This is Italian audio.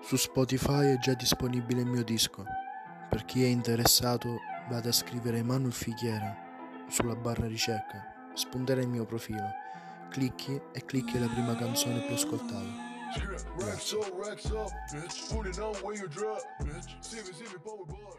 Su Spotify è già disponibile il mio disco. Per chi è interessato, vada a scrivere Manuel Fighiera sulla barra ricerca, spunterà il mio profilo, clicchi e clicchi la prima canzone più ascoltata. Racks up, racks up, bitch. Put it on where you drop, bitch. See me, see me, power boy.